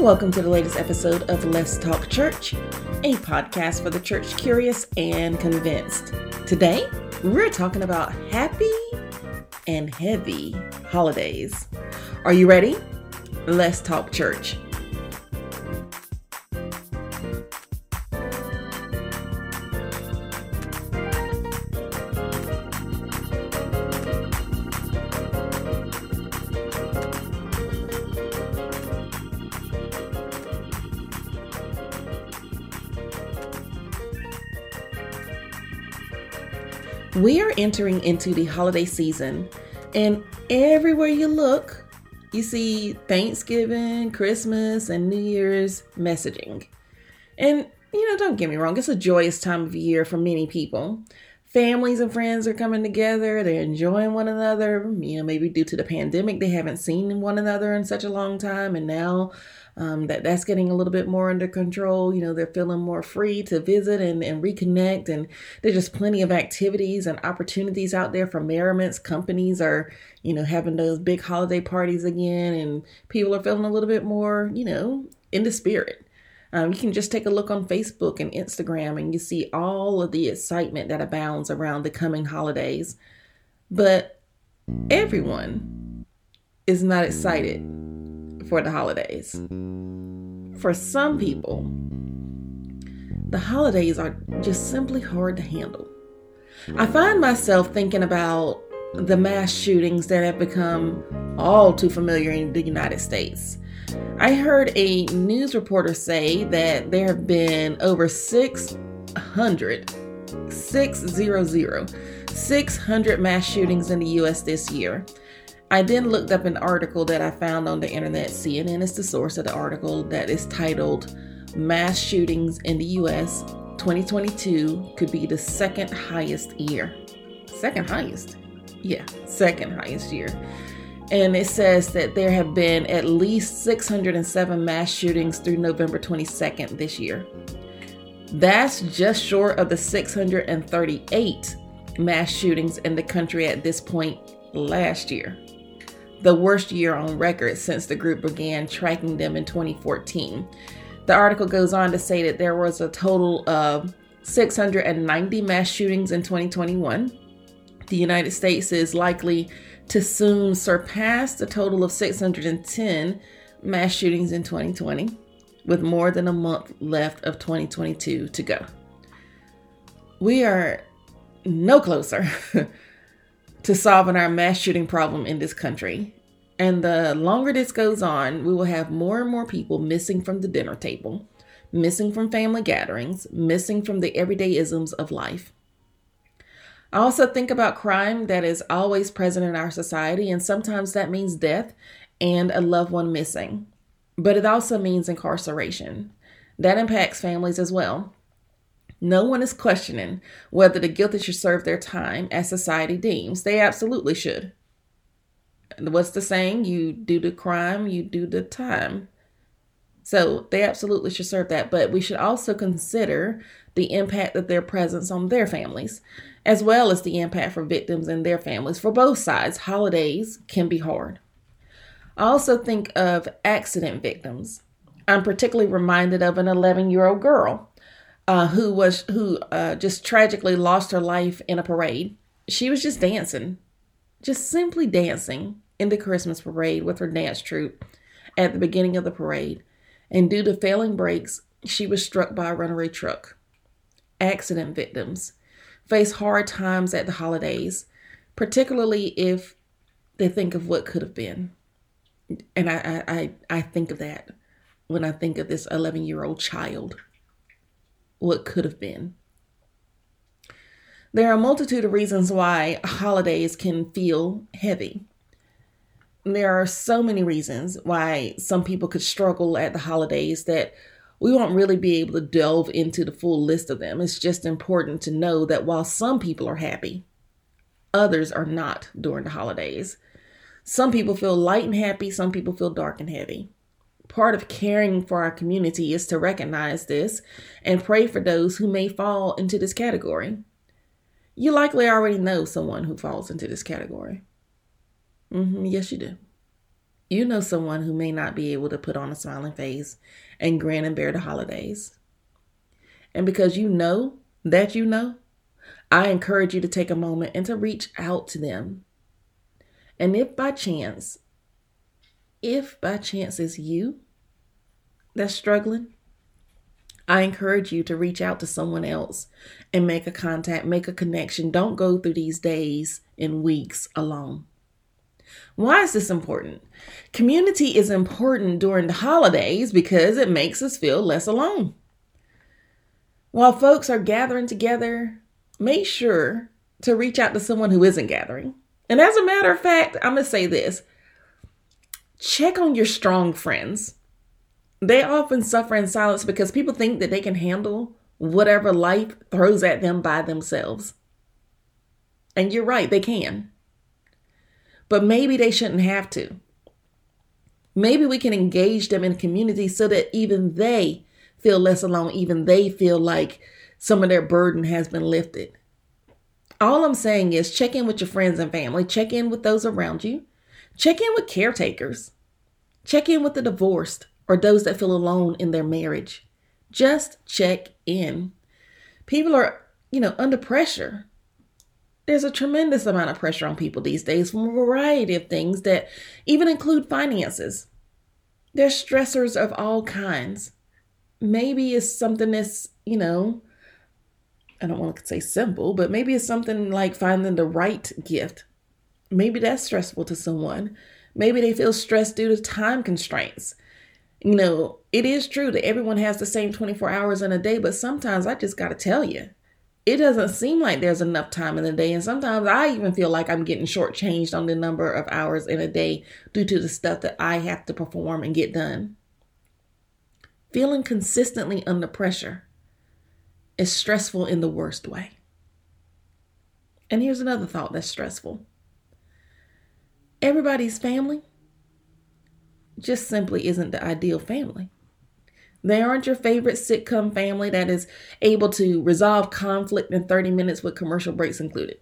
Welcome to the latest episode of Let's Talk Church, a podcast for the church curious and convinced. Today, we're talking about happy and heavy holidays. Are you ready? Let's talk church. We are entering into the holiday season, and everywhere you look, you see Thanksgiving, Christmas, and New Year's messaging. And, you know, don't get me wrong, it's a joyous time of year for many people. Families and friends are coming together, they're enjoying one another. You know, maybe due to the pandemic, they haven't seen one another in such a long time, and now um, that that's getting a little bit more under control. You know, they're feeling more free to visit and, and reconnect. And there's just plenty of activities and opportunities out there for merriments. Companies are, you know, having those big holiday parties again, and people are feeling a little bit more, you know, in the spirit. Um, you can just take a look on Facebook and Instagram, and you see all of the excitement that abounds around the coming holidays. But everyone is not excited for the holidays. For some people, the holidays are just simply hard to handle. I find myself thinking about the mass shootings that have become all too familiar in the United States. I heard a news reporter say that there have been over 600, 600, 600 mass shootings in the US this year. I then looked up an article that I found on the internet. CNN is the source of the article that is titled Mass Shootings in the US 2022 could be the second highest year. Second highest? Yeah, second highest year. And it says that there have been at least 607 mass shootings through November 22nd this year. That's just short of the 638 mass shootings in the country at this point last year the worst year on record since the group began tracking them in 2014. The article goes on to say that there was a total of 690 mass shootings in 2021. The United States is likely to soon surpass the total of 610 mass shootings in 2020, with more than a month left of 2022 to go. We are no closer to solving our mass shooting problem in this country. And the longer this goes on, we will have more and more people missing from the dinner table, missing from family gatherings, missing from the everyday isms of life. I also think about crime that is always present in our society, and sometimes that means death and a loved one missing. But it also means incarceration. That impacts families as well. No one is questioning whether the guilty should serve their time as society deems. They absolutely should. What's the saying? You do the crime, you do the time. So they absolutely should serve that. But we should also consider the impact of their presence on their families, as well as the impact for victims and their families. For both sides, holidays can be hard. I also think of accident victims. I'm particularly reminded of an 11 year old girl uh, who was who uh, just tragically lost her life in a parade. She was just dancing, just simply dancing in the Christmas parade with her dance troupe at the beginning of the parade, and due to failing brakes, she was struck by a runaway truck. Accident victims face hard times at the holidays, particularly if they think of what could have been. And I, I, I think of that when I think of this 11 year old child what could have been. There are a multitude of reasons why holidays can feel heavy. There are so many reasons why some people could struggle at the holidays that we won't really be able to delve into the full list of them. It's just important to know that while some people are happy, others are not during the holidays. Some people feel light and happy, some people feel dark and heavy. Part of caring for our community is to recognize this and pray for those who may fall into this category. You likely already know someone who falls into this category. Mm-hmm, yes, you do. You know someone who may not be able to put on a smiling face and grin and bear the holidays. And because you know that you know, I encourage you to take a moment and to reach out to them. And if by chance, if by chance it's you that's struggling, I encourage you to reach out to someone else and make a contact, make a connection. Don't go through these days and weeks alone. Why is this important? Community is important during the holidays because it makes us feel less alone. While folks are gathering together, make sure to reach out to someone who isn't gathering. And as a matter of fact, I'm going to say this check on your strong friends. They often suffer in silence because people think that they can handle whatever life throws at them by themselves. And you're right, they can. But maybe they shouldn't have to. Maybe we can engage them in community so that even they feel less alone, even they feel like some of their burden has been lifted. All I'm saying is check in with your friends and family, check in with those around you, check in with caretakers, check in with the divorced or those that feel alone in their marriage. Just check in. People are, you know, under pressure. There's a tremendous amount of pressure on people these days from a variety of things that even include finances. There's stressors of all kinds. Maybe it's something that's, you know, I don't want to say simple, but maybe it's something like finding the right gift. Maybe that's stressful to someone. Maybe they feel stressed due to time constraints you know, it is true that everyone has the same 24 hours in a day, but sometimes I just got to tell you, it doesn't seem like there's enough time in the day. And sometimes I even feel like I'm getting shortchanged on the number of hours in a day due to the stuff that I have to perform and get done. Feeling consistently under pressure is stressful in the worst way. And here's another thought that's stressful everybody's family just simply isn't the ideal family. They aren't your favorite sitcom family that is able to resolve conflict in 30 minutes with commercial breaks included.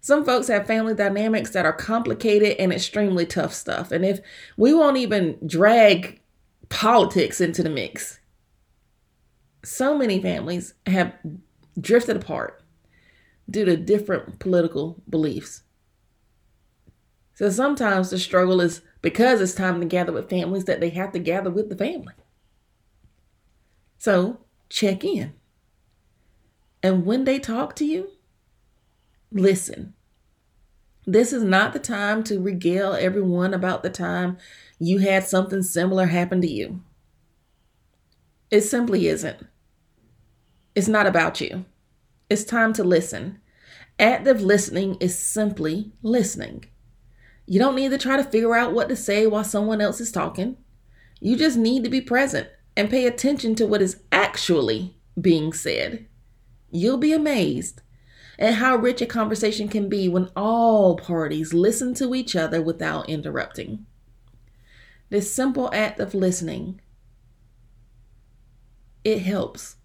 Some folks have family dynamics that are complicated and extremely tough stuff. And if we won't even drag politics into the mix, so many families have drifted apart due to different political beliefs. So sometimes the struggle is because it's time to gather with families that they have to gather with the family. So check in. And when they talk to you, listen. This is not the time to regale everyone about the time you had something similar happen to you. It simply isn't. It's not about you. It's time to listen. Active listening is simply listening. You don't need to try to figure out what to say while someone else is talking. You just need to be present and pay attention to what is actually being said. You'll be amazed at how rich a conversation can be when all parties listen to each other without interrupting. This simple act of listening it helps.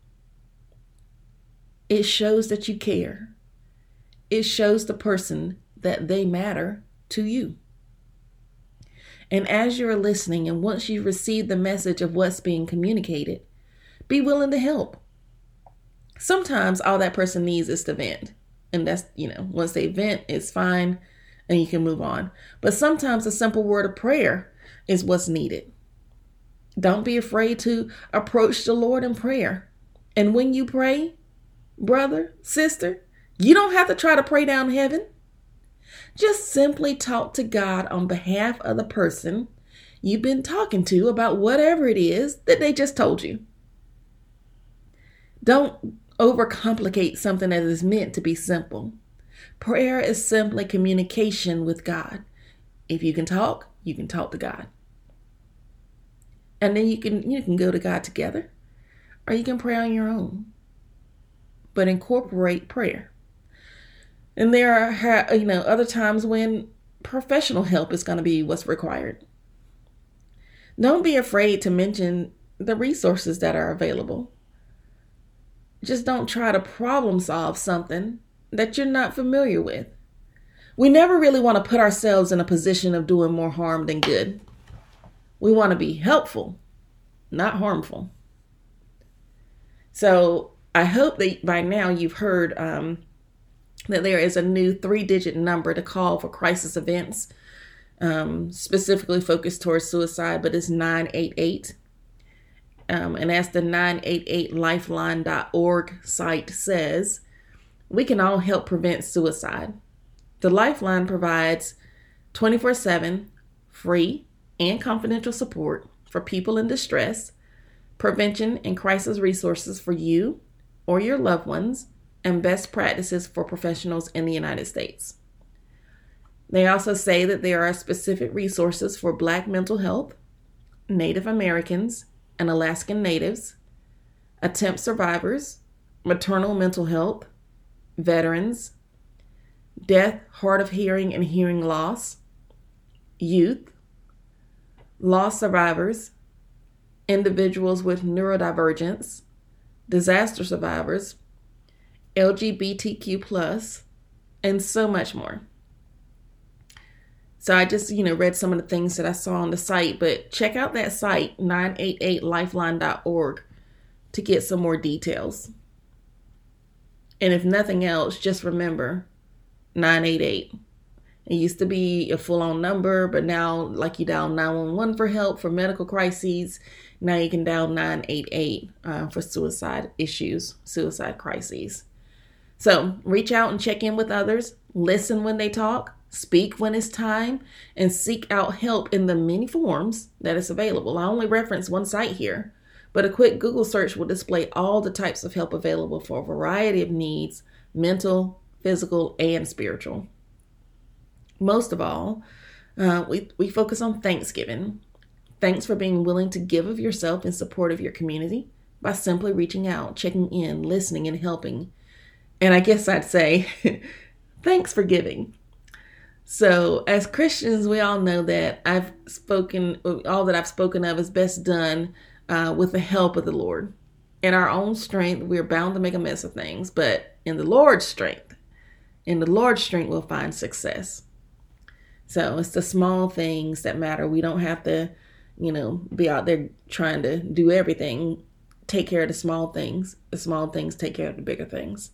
It shows that you care. It shows the person that they matter to you. And as you're listening, and once you receive the message of what's being communicated, be willing to help. Sometimes all that person needs is to vent. And that's, you know, once they vent, it's fine and you can move on. But sometimes a simple word of prayer is what's needed. Don't be afraid to approach the Lord in prayer. And when you pray, brother, sister, you don't have to try to pray down heaven. Just simply talk to God on behalf of the person you've been talking to about whatever it is that they just told you. Don't overcomplicate something that is meant to be simple. Prayer is simply communication with God. If you can talk, you can talk to God. And then you can you can go to God together or you can pray on your own. But incorporate prayer. And there are, you know, other times when professional help is going to be what's required. Don't be afraid to mention the resources that are available. Just don't try to problem solve something that you're not familiar with. We never really want to put ourselves in a position of doing more harm than good. We want to be helpful, not harmful. So I hope that by now you've heard um, that there is a new three digit number to call for crisis events, um, specifically focused towards suicide, but it's 988. Um, and as the 988lifeline.org site says, we can all help prevent suicide. The Lifeline provides 24 7 free and confidential support for people in distress, prevention and crisis resources for you or your loved ones, and best practices for professionals in the United States. They also say that there are specific resources for Black mental health, Native Americans, and Alaskan Natives, attempt survivors, maternal mental health, veterans, deaf, hard of hearing and hearing loss, youth, loss survivors, individuals with neurodivergence, disaster survivors, LGBTQ, and so much more. So I just, you know, read some of the things that I saw on the site, but check out that site, 988lifeline.org, to get some more details. And if nothing else, just remember 988. It used to be a full on number, but now, like you dial 911 for help for medical crises, now you can dial 988 uh, for suicide issues, suicide crises. So reach out and check in with others, listen when they talk, speak when it's time, and seek out help in the many forms that is available. I only reference one site here, but a quick Google search will display all the types of help available for a variety of needs mental, physical, and spiritual. Most of all, uh, we, we focus on Thanksgiving. Thanks for being willing to give of yourself in support of your community by simply reaching out, checking in, listening, and helping. And I guess I'd say, thanks for giving. So, as Christians, we all know that I've spoken, all that I've spoken of is best done uh, with the help of the Lord. In our own strength, we're bound to make a mess of things, but in the Lord's strength, in the Lord's strength, we'll find success. So it's the small things that matter. We don't have to, you know, be out there trying to do everything. Take care of the small things. The small things take care of the bigger things.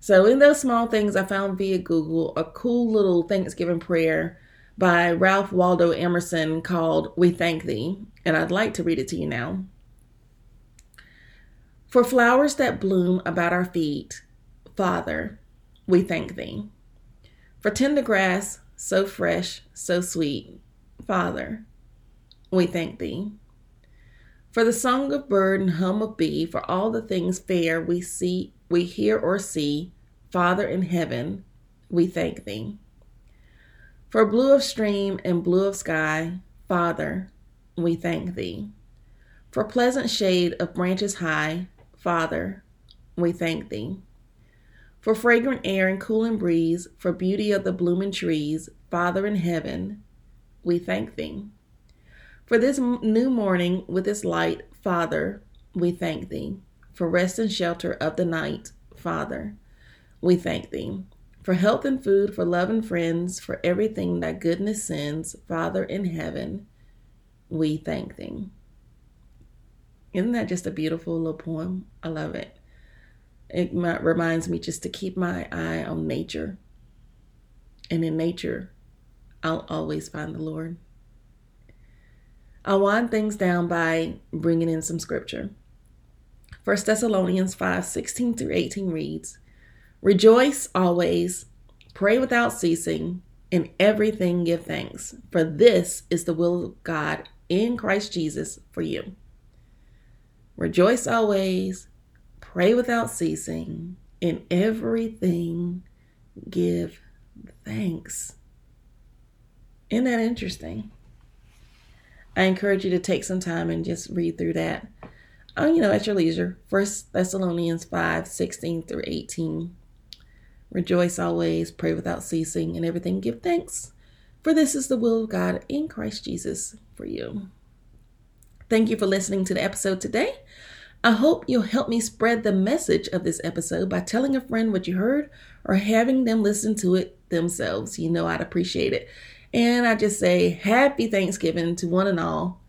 So in those small things, I found via Google a cool little Thanksgiving prayer by Ralph Waldo Emerson called We Thank Thee and I'd like to read it to you now. For flowers that bloom about our feet, Father, we thank thee. For tender grass, so fresh, so sweet, Father, we thank thee. For the song of bird and hum of bee, for all the things fair we see, we hear or see, Father in heaven, we thank thee. For blue of stream and blue of sky, Father, we thank thee. For pleasant shade of branches high, Father, we thank thee. For fragrant air and cooling breeze, for beauty of the blooming trees, Father in heaven, we thank thee. For this new morning with its light, Father, we thank thee. For rest and shelter of the night, Father, we thank thee. For health and food, for love and friends, for everything that goodness sends, Father in heaven, we thank thee. Isn't that just a beautiful little poem? I love it. It reminds me just to keep my eye on nature. And in nature, I'll always find the Lord. I'll wind things down by bringing in some scripture. 1 Thessalonians 5 16 through 18 reads, Rejoice always, pray without ceasing, in everything give thanks, for this is the will of God in Christ Jesus for you. Rejoice always, pray without ceasing, in everything give thanks. Isn't that interesting? I encourage you to take some time and just read through that. Oh, you know, at your leisure. First Thessalonians 5, 16 through 18. Rejoice always, pray without ceasing, and everything give thanks for this is the will of God in Christ Jesus for you. Thank you for listening to the episode today. I hope you'll help me spread the message of this episode by telling a friend what you heard or having them listen to it themselves. You know I'd appreciate it. And I just say happy Thanksgiving to one and all.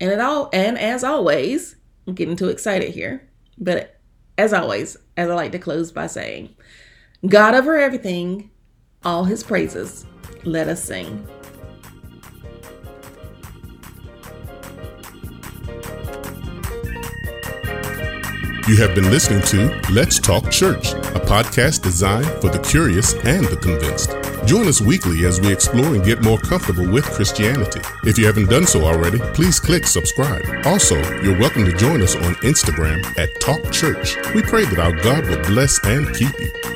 And it all and as always, I'm getting too excited here. But as always, as I like to close by saying, God over everything, all his praises, let us sing. You have been listening to Let's Talk Church, a podcast designed for the curious and the convinced. Join us weekly as we explore and get more comfortable with Christianity. If you haven't done so already, please click subscribe. Also, you're welcome to join us on Instagram at Talk Church. We pray that our God will bless and keep you.